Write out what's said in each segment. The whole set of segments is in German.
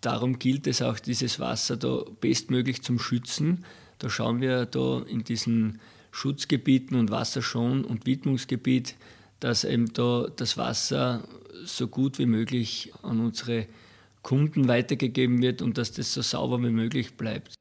darum gilt es auch, dieses Wasser da bestmöglich zum Schützen. Da schauen wir da in diesen Schutzgebieten und Wasserschon- und Widmungsgebiet, dass eben da das Wasser so gut wie möglich an unsere Kunden weitergegeben wird und dass das so sauber wie möglich bleibt.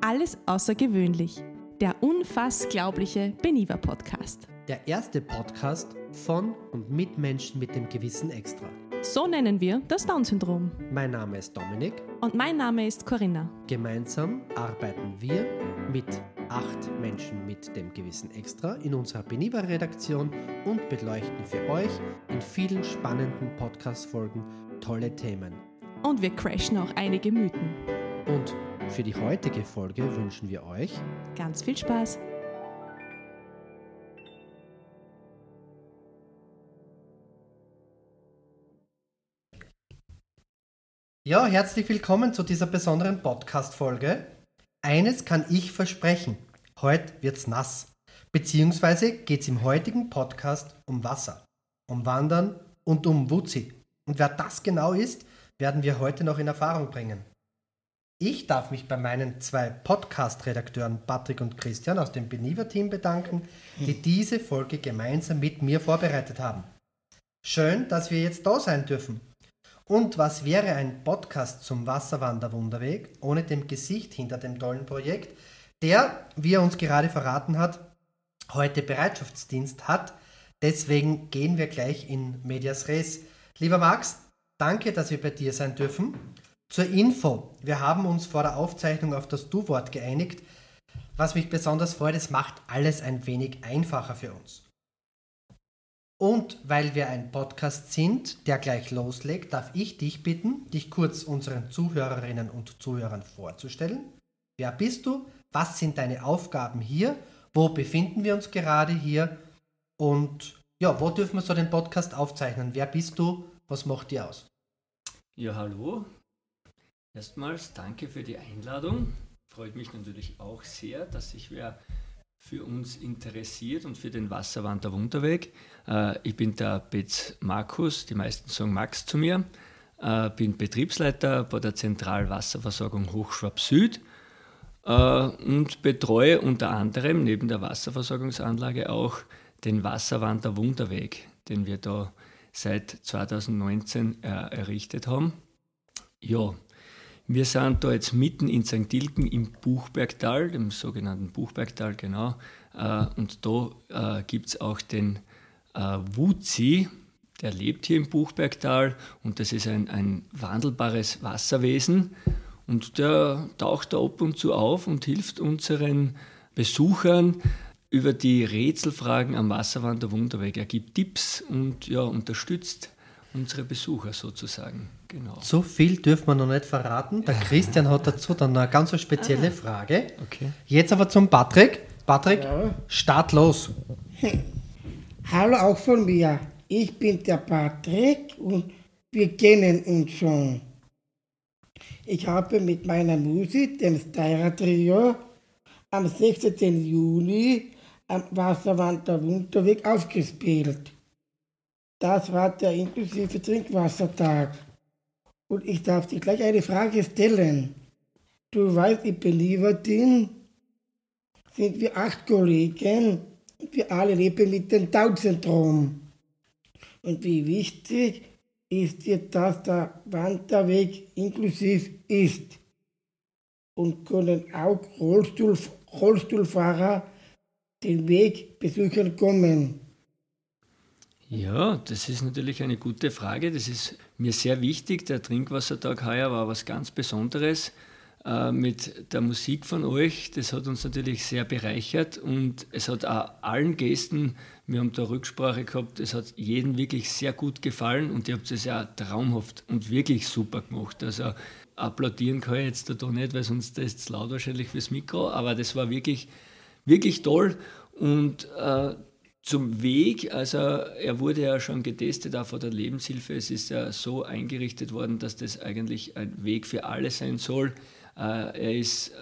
Alles außergewöhnlich. Der unfassglaubliche Beniva Podcast. Der erste Podcast von und mit Menschen mit dem Gewissen Extra. So nennen wir das Down-Syndrom. Mein Name ist Dominik. Und mein Name ist Corinna. Gemeinsam arbeiten wir mit acht Menschen mit dem Gewissen Extra in unserer Beniva-Redaktion und beleuchten für euch in vielen spannenden Podcast-Folgen tolle Themen. Und wir crashen auch einige Mythen. Und für die heutige Folge wünschen wir euch ganz viel Spaß. Ja, herzlich willkommen zu dieser besonderen Podcast-Folge. Eines kann ich versprechen: heute wird's nass. Beziehungsweise geht es im heutigen Podcast um Wasser, um Wandern und um Wutzi. Und wer das genau ist, werden wir heute noch in Erfahrung bringen. Ich darf mich bei meinen zwei Podcast-Redakteuren Patrick und Christian aus dem Beniva-Team bedanken, die diese Folge gemeinsam mit mir vorbereitet haben. Schön, dass wir jetzt da sein dürfen. Und was wäre ein Podcast zum Wasserwanderwunderweg ohne dem Gesicht hinter dem tollen Projekt, der, wie er uns gerade verraten hat, heute Bereitschaftsdienst hat. Deswegen gehen wir gleich in Medias Res. Lieber Max, danke, dass wir bei dir sein dürfen. Zur Info, wir haben uns vor der Aufzeichnung auf das Du-Wort geeinigt. Was mich besonders freut, es macht alles ein wenig einfacher für uns. Und weil wir ein Podcast sind, der gleich loslegt, darf ich dich bitten, dich kurz unseren Zuhörerinnen und Zuhörern vorzustellen. Wer bist du? Was sind deine Aufgaben hier? Wo befinden wir uns gerade hier? Und ja, wo dürfen wir so den Podcast aufzeichnen? Wer bist du? Was macht dir aus? Ja, hallo, Erstmals danke für die Einladung. Freut mich natürlich auch sehr, dass sich wer für uns interessiert und für den Wasserwander Wunderweg. Äh, ich bin der Betz Markus, die meisten sagen Max zu mir, äh, bin Betriebsleiter bei der Zentralwasserversorgung Hochschwab Süd äh, und betreue unter anderem neben der Wasserversorgungsanlage auch den Wasserwander Wunderweg, den wir da seit 2019 errichtet haben. Ja, wir sind da jetzt mitten in St. Dilken im Buchbergtal, dem sogenannten Buchbergtal, genau. Äh, und da äh, gibt es auch den äh, Wuzi, der lebt hier im Buchbergtal und das ist ein, ein wandelbares Wasserwesen. Und der taucht da ab und zu auf und hilft unseren Besuchern über die Rätselfragen am Wasserwander Wunderweg. Er gibt Tipps und ja, unterstützt unsere Besucher sozusagen. Genau. So viel dürfen wir noch nicht verraten. Der Christian hat dazu dann eine ganz spezielle ah. Frage. Okay. Jetzt aber zum Patrick. Patrick, ja. start los. Hallo auch von mir. Ich bin der Patrick und wir kennen uns schon. Ich habe mit meiner Musik, dem Styra Trio, am 16. Juli am Wasserwander Wunderweg aufgespielt. Das war der inklusive Trinkwassertag. Und ich darf dir gleich eine Frage stellen. Du weißt, in Believertin sind wir acht Kollegen und wir alle leben mit dem Down-Syndrom. Und wie wichtig ist dir, dass der Wanderweg inklusiv ist? Und können auch Rollstuhl, Rollstuhlfahrer den Weg besuchen kommen? Ja, das ist natürlich eine gute Frage. Das ist mir sehr wichtig. Der Trinkwassertag heuer war was ganz Besonderes äh, mit der Musik von euch. Das hat uns natürlich sehr bereichert und es hat auch allen Gästen, wir haben da Rücksprache gehabt, es hat jedem wirklich sehr gut gefallen und ihr habt es ja traumhaft und wirklich super gemacht. Also applaudieren kann ich jetzt da nicht, weil sonst ist es laut wahrscheinlich fürs Mikro, aber das war wirklich, wirklich toll und äh, zum Weg, also er wurde ja schon getestet auch von der Lebenshilfe. Es ist ja so eingerichtet worden, dass das eigentlich ein Weg für alle sein soll. Äh, er ist äh,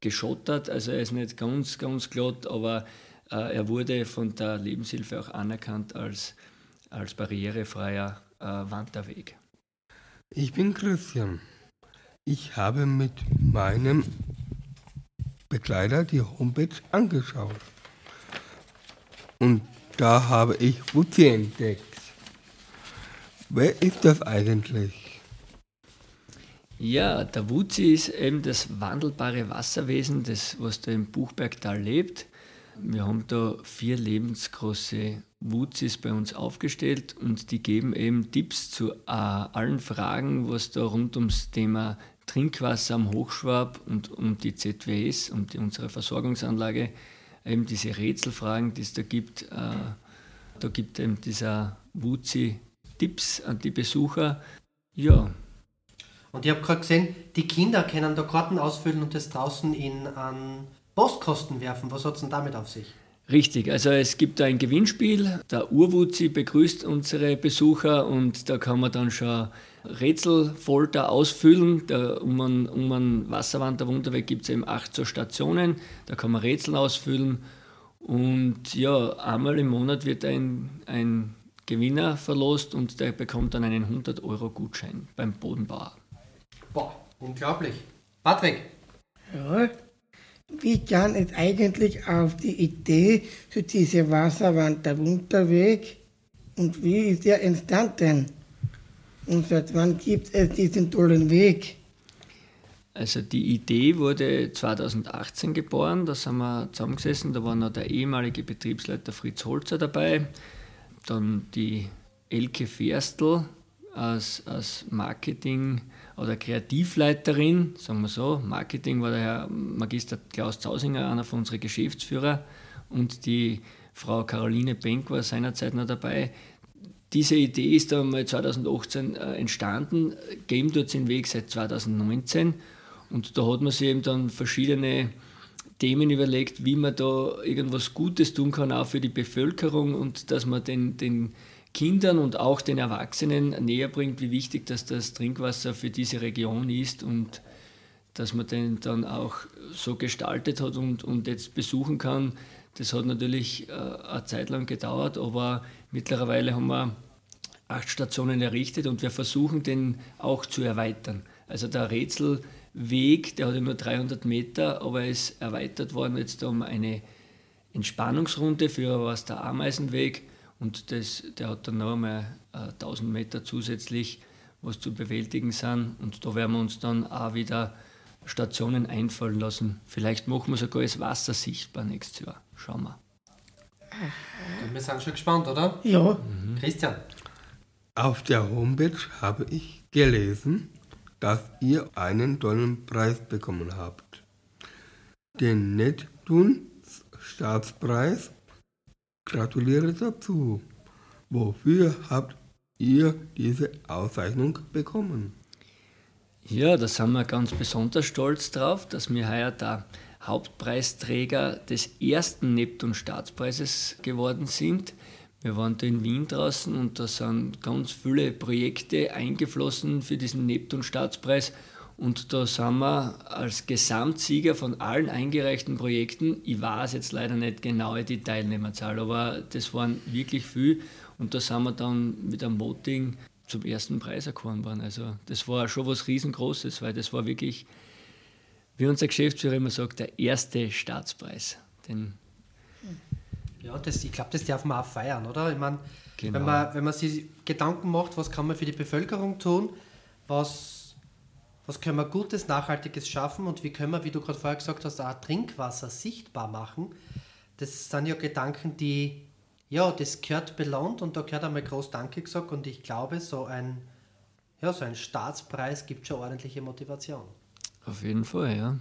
geschottert, also er ist nicht ganz, ganz glatt, aber äh, er wurde von der Lebenshilfe auch anerkannt als, als barrierefreier Wanderweg. Ich bin Christian. Ich habe mit meinem Begleiter die Homepage angeschaut. Und da habe ich Wutzi entdeckt. Wer ist das eigentlich? Ja, der Wutzi ist eben das wandelbare Wasserwesen, das, was da im Buchbergtal lebt. Wir haben da vier lebensgroße Wuzis bei uns aufgestellt und die geben eben Tipps zu äh, allen Fragen, was da rund ums Thema Trinkwasser am Hochschwab und um die ZWS, um unsere Versorgungsanlage, eben diese Rätselfragen, die es da gibt. Äh, da gibt eben dieser Wuzi Tipps an die Besucher. Ja. Und ich habe gerade gesehen, die Kinder können da Karten ausfüllen und das draußen in an Postkosten werfen. Was hat es denn damit auf sich? Richtig, also es gibt da ein Gewinnspiel. Der Urwuzi begrüßt unsere Besucher und da kann man dann schon Rätselfolter ausfüllen. Da, um einen, um einen Wasserwand der Wunderweg gibt es eben acht so Stationen. Da kann man Rätsel ausfüllen. Und ja, einmal im Monat wird ein, ein Gewinner verlost und der bekommt dann einen 100-Euro-Gutschein beim Bodenbauer. Boah, unglaublich. Patrick. Ja, wie kam es eigentlich auf die Idee zu dieser Wasserwand der Unterweg und wie ist der entstanden? Und seit wann gibt es diesen tollen Weg? Also die Idee wurde 2018 geboren, da sind wir zusammengesessen, da war noch der ehemalige Betriebsleiter Fritz Holzer dabei, dann die Elke Ferstl als, als Marketing- oder Kreativleiterin, sagen wir so. Marketing war der Herr Magister Klaus Zausinger, einer von unseren Geschäftsführer, und die Frau Caroline Benk war seinerzeit noch dabei. Diese Idee ist dann mal 2018 äh, entstanden, Game dort den Weg seit 2019 und da hat man sich eben dann verschiedene Themen überlegt, wie man da irgendwas Gutes tun kann, auch für die Bevölkerung und dass man den, den Kindern und auch den Erwachsenen näher bringt, wie wichtig dass das Trinkwasser für diese Region ist und dass man den dann auch so gestaltet hat und, und jetzt besuchen kann. Das hat natürlich äh, eine Zeit lang gedauert, aber mittlerweile haben wir acht Stationen errichtet und wir versuchen den auch zu erweitern. Also der Rätselweg, der hat immer 300 Meter, aber er ist erweitert worden jetzt um eine Entspannungsrunde für was der Ameisenweg und das, der hat dann noch einmal äh, 1000 Meter zusätzlich, was zu bewältigen sind. Und da werden wir uns dann auch wieder Stationen einfallen lassen. Vielleicht machen wir sogar das Wasser sichtbar nächstes Jahr. Schauen wir. Wir sind schon gespannt, oder? Ja. Mhm. Christian. Auf der Homepage habe ich gelesen, dass ihr einen tollen Preis bekommen habt. Den Neptun Staatspreis Gratuliere dazu. Wofür habt ihr diese Auszeichnung bekommen? Ja, da sind wir ganz besonders stolz drauf, dass wir heuer der Hauptpreisträger des ersten Neptun-Staatspreises geworden sind. Wir waren da in Wien draußen und da sind ganz viele Projekte eingeflossen für diesen Neptun-Staatspreis und da sind wir als Gesamtsieger von allen eingereichten Projekten, ich weiß jetzt leider nicht genau die Teilnehmerzahl, aber das waren wirklich viel. Und da sind wir dann mit einem Voting zum ersten Preis erkoren worden. Also das war schon was Riesengroßes, weil das war wirklich, wie unser Geschäftsführer immer sagt, der erste Staatspreis. Den ja, das, ich glaube, das darf man auch feiern, oder? Ich meine, Genau. wenn, man, wenn man sich Gedanken macht, was kann man für die Bevölkerung tun, was was können wir Gutes, Nachhaltiges schaffen und wie können wir, wie du gerade vorher gesagt hast, auch Trinkwasser sichtbar machen. Das sind ja Gedanken, die, ja, das gehört belohnt und da gehört einmal groß Danke gesagt und ich glaube, so ein, ja, so ein Staatspreis gibt schon ordentliche Motivation. Auf jeden Fall, ja.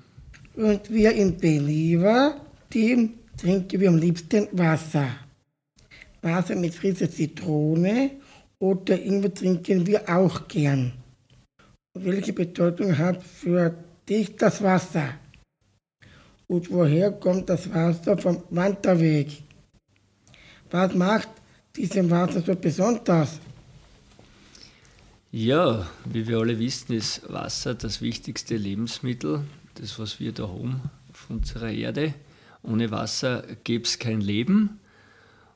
Und wir im Beliva-Team trinken wir am liebsten Wasser. Wasser mit frischer Zitrone oder Ingwer trinken wir auch gern. Welche Bedeutung hat für dich das Wasser? Und woher kommt das Wasser vom Wanderweg? Was macht dieses Wasser so besonders? Ja, wie wir alle wissen, ist Wasser das wichtigste Lebensmittel, das, was wir da haben auf unserer Erde. Ohne Wasser gäbe es kein Leben.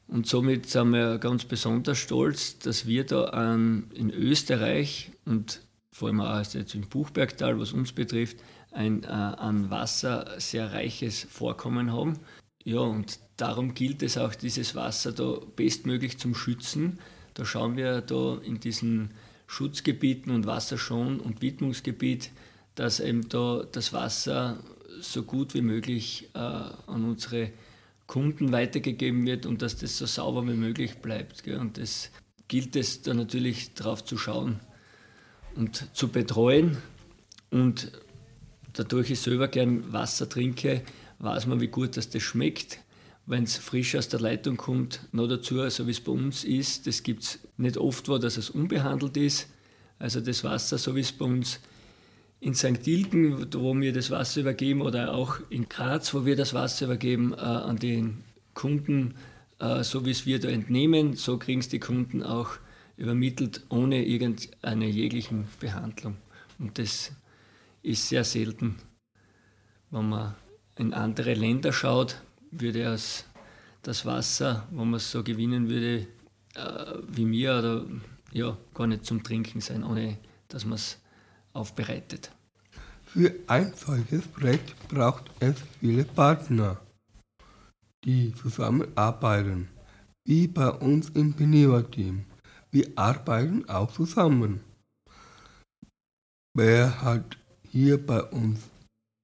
Und somit sind wir ganz besonders stolz, dass wir da an, in Österreich und vor allem auch jetzt im Buchbergtal, was uns betrifft, ein äh, an Wasser sehr reiches Vorkommen haben. Ja, und darum gilt es auch, dieses Wasser da bestmöglich zum Schützen. Da schauen wir da in diesen Schutzgebieten und Wasserschon- und Widmungsgebiet, dass eben da das Wasser so gut wie möglich äh, an unsere Kunden weitergegeben wird und dass das so sauber wie möglich bleibt. Gell? Und das gilt es da natürlich darauf zu schauen und zu betreuen. Und dadurch ich selber gern Wasser trinke, weiß man, wie gut dass das schmeckt. Wenn es frisch aus der Leitung kommt, noch dazu, so wie es bei uns ist, das gibt es nicht oft, wo dass es unbehandelt ist. Also das Wasser, so wie es bei uns in St. Ilgen, wo wir das Wasser übergeben, oder auch in Graz, wo wir das Wasser übergeben, äh, an den Kunden, äh, so wie es wir da entnehmen, so kriegen es die Kunden auch übermittelt, ohne irgendeine jeglichen Behandlung. Und das ist sehr selten. Wenn man in andere Länder schaut, würde das Wasser, wenn man es so gewinnen würde, äh, wie mir, oder ja, gar nicht zum Trinken sein, ohne dass man es aufbereitet. Für ein solches Projekt braucht es viele Partner, die zusammenarbeiten, wie bei uns im Beneva-Team. Wir arbeiten auch zusammen. Wer hat hier bei uns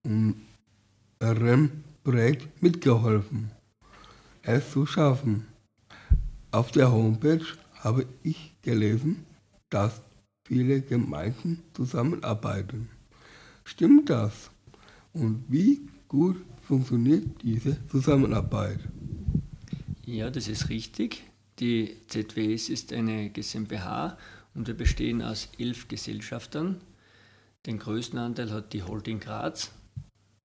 unserem Projekt mitgeholfen, es zu schaffen? Auf der Homepage habe ich gelesen, dass viele Gemeinden zusammenarbeiten. Stimmt das? Und wie gut funktioniert diese Zusammenarbeit? Ja, das ist richtig. Die ZWS ist eine GmbH und wir bestehen aus elf Gesellschaftern. Den größten Anteil hat die Holding Graz,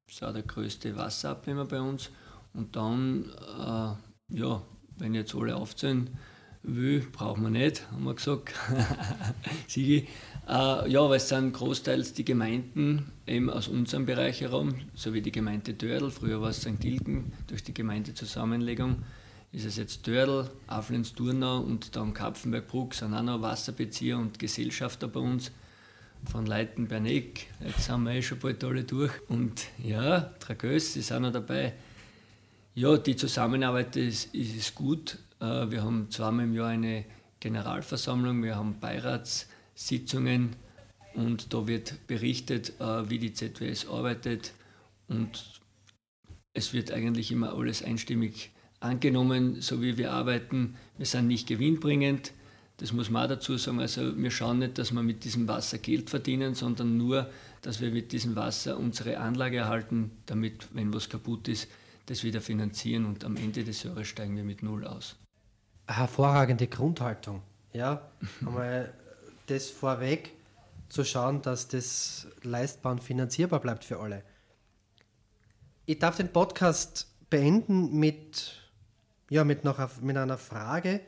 das ist auch der größte Wasserabnehmer bei uns. Und dann, äh, ja, wenn jetzt alle aufzählen, will, brauchen wir nicht, haben wir gesagt. Sigi. Äh, ja, weil es sind großteils die Gemeinden eben aus unserem Bereich herum, so wie die Gemeinde Dördel, früher war es St. Ilgen, durch die Gemeindezusammenlegung ist es jetzt Dördel, Aflens, Turnau und dann Kapfenberg-Bruck sind auch noch Wasserbezieher und Gesellschafter bei uns von Leiten Berneck. Jetzt sind wir eh schon bald alle durch. Und ja, Tragös ist auch noch dabei. Ja, die Zusammenarbeit ist, ist gut. Äh, wir haben zweimal im Jahr eine Generalversammlung, wir haben Beiratssitzungen und da wird berichtet, äh, wie die ZWS arbeitet und es wird eigentlich immer alles einstimmig angenommen, so wie wir arbeiten. Wir sind nicht gewinnbringend, das muss man auch dazu sagen. Also wir schauen nicht, dass wir mit diesem Wasser Geld verdienen, sondern nur, dass wir mit diesem Wasser unsere Anlage erhalten, damit, wenn was kaputt ist, das wieder finanzieren und am Ende des Jahres steigen wir mit Null aus hervorragende Grundhaltung. Ja, einmal das vorweg zu schauen, dass das leistbar und finanzierbar bleibt für alle. Ich darf den Podcast beenden mit, ja, mit, noch, mit einer Frage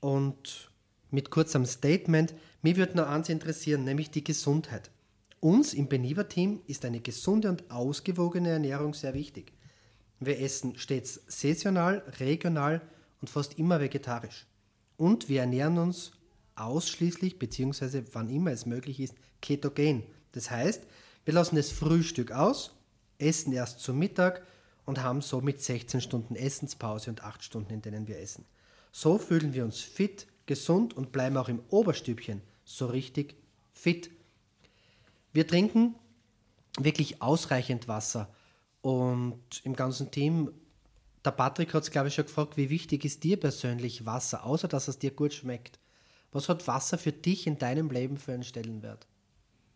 und mit kurzem Statement. Mir würde noch eins interessieren, nämlich die Gesundheit. Uns im Beniva-Team ist eine gesunde und ausgewogene Ernährung sehr wichtig. Wir essen stets saisonal, regional und fast immer vegetarisch. Und wir ernähren uns ausschließlich, beziehungsweise wann immer es möglich ist, ketogen. Das heißt, wir lassen das Frühstück aus, essen erst zum Mittag und haben somit 16 Stunden Essenspause und 8 Stunden, in denen wir essen. So fühlen wir uns fit, gesund und bleiben auch im Oberstübchen so richtig fit. Wir trinken wirklich ausreichend Wasser und im ganzen Team der Patrick hat es, glaube ich, schon gefragt, wie wichtig ist dir persönlich Wasser, außer dass es dir gut schmeckt? Was hat Wasser für dich in deinem Leben für einen Stellenwert?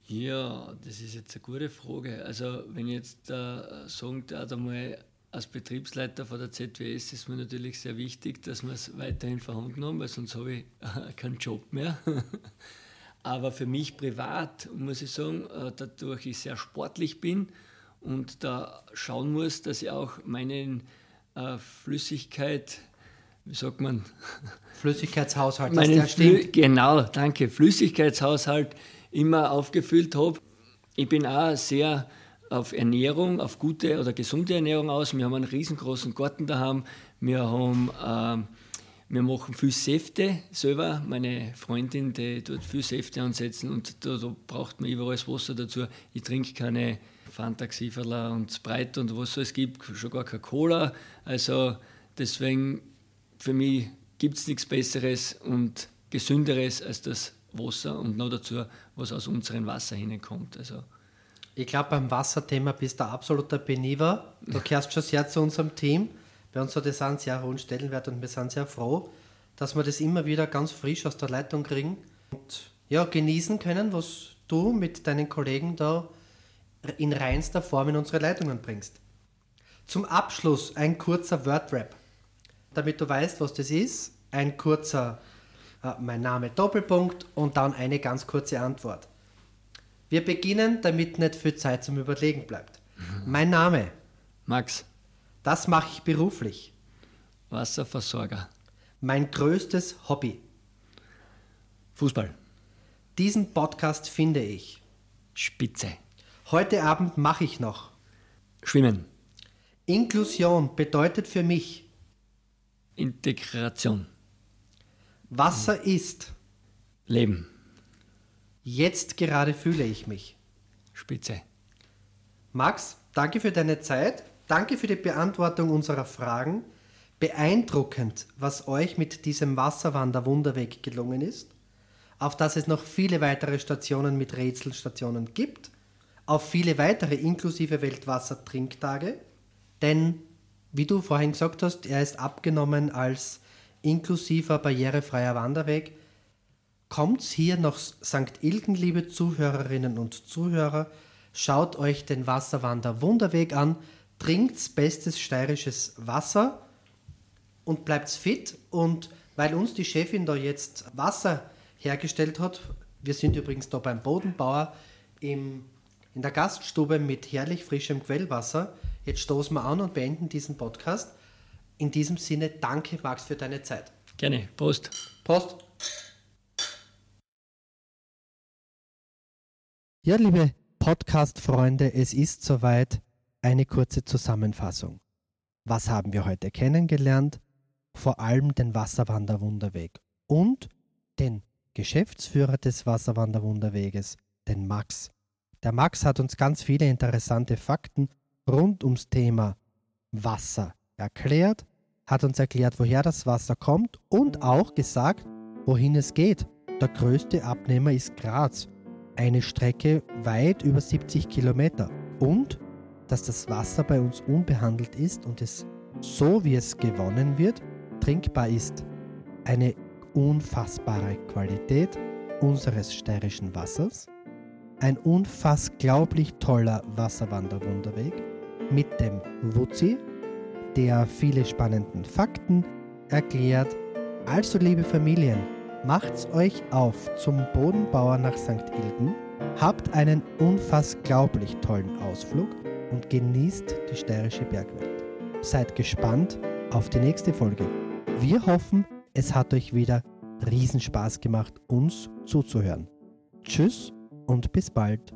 Ja, das ist jetzt eine gute Frage. Also, wenn ich jetzt äh, sagen darf, einmal als Betriebsleiter von der ZWS ist mir natürlich sehr wichtig, dass wir es weiterhin vorhanden haben, weil sonst habe ich äh, keinen Job mehr. Aber für mich privat muss ich sagen, äh, dadurch ich sehr sportlich bin und da schauen muss, dass ich auch meinen äh, Flüssigkeit, wie sagt man? Flüssigkeitshaushalt, dass der stimmt. Genau, danke. Flüssigkeitshaushalt immer aufgefüllt habe. Ich bin auch sehr auf Ernährung, auf gute oder gesunde Ernährung aus. Wir haben einen riesengroßen Garten daheim. Wir haben äh, wir machen viel Säfte selber. Meine Freundin, die tut viel Säfte ansetzen und da, da braucht man überall Wasser dazu. Ich trinke keine Fanta, und Sprite und was es gibt, schon gar keine Cola. Also deswegen, für mich gibt es nichts Besseres und Gesünderes als das Wasser und noch dazu, was aus unserem Wasser hineinkommt. Also, Ich glaube, beim Wasserthema bist du absoluter Believer. Du gehörst schon sehr zu unserem Team. Bei uns hat das einen sehr hohen Stellenwert und wir sind sehr froh, dass wir das immer wieder ganz frisch aus der Leitung kriegen und ja, genießen können, was du mit deinen Kollegen da in reinster Form in unsere Leitungen bringst. Zum Abschluss ein kurzer Wordrap. Damit du weißt, was das ist, ein kurzer mein Name Doppelpunkt und dann eine ganz kurze Antwort. Wir beginnen, damit nicht viel Zeit zum Überlegen bleibt. Mein Name, Max, das mache ich beruflich. Wasserversorger, Mein größtes Hobby. Fußball, Diesen Podcast finde ich. Spitze, Heute Abend mache ich noch. Schwimmen, Inklusion bedeutet für mich, Integration, Wasser ist. Leben, Jetzt gerade fühle ich mich. Spitze. Max, danke für deine Zeit. Danke für die Beantwortung unserer Fragen. Beeindruckend, was euch mit diesem Wasserwanderwunderweg gelungen ist, auf das es noch viele weitere Stationen mit Rätselstationen gibt, auf viele weitere inklusive Weltwasser-Trinktage, denn, wie du vorhin gesagt hast, er ist abgenommen als inklusiver, barrierefreier Wanderweg. Kommt's hier nach St. Ilgen, liebe Zuhörerinnen und Zuhörer, schaut euch den Wasserwander Wunderweg an, trinkt's bestes steirisches Wasser und bleibt's fit. Und weil uns die Chefin da jetzt Wasser hergestellt hat, wir sind übrigens da beim Bodenbauer im, in der Gaststube mit herrlich frischem Quellwasser. Jetzt stoßen wir an und beenden diesen Podcast. In diesem Sinne, danke Max für deine Zeit. Gerne, Prost. Prost. Ja, liebe Podcast-Freunde, es ist soweit eine kurze Zusammenfassung. Was haben wir heute kennengelernt? Vor allem den Wasserwanderwunderweg und den Geschäftsführer des Wasserwanderwunderweges, den Max. Der Max hat uns ganz viele interessante Fakten rund ums Thema Wasser erklärt, hat uns erklärt, woher das Wasser kommt und auch gesagt, wohin es geht. Der größte Abnehmer ist Graz, eine Strecke weit über 70 Kilometer. Und dass das Wasser bei uns unbehandelt ist und es so wie es gewonnen wird, trinkbar ist. Eine unfassbare Qualität unseres steirischen Wassers. Ein unfassglaublich toller Wasserwanderwunderweg mit dem Wutzi, der viele spannenden Fakten erklärt. Also, liebe Familien, macht's euch auf zum Bodenbauer nach St. Ilgen, habt einen unfassglaublich tollen Ausflug und genießt die steirische Bergwelt. Seid gespannt auf die nächste Folge. Wir hoffen, es hat euch wieder Riesenspaß gemacht, uns zuzuhören. Tschüss und bis bald.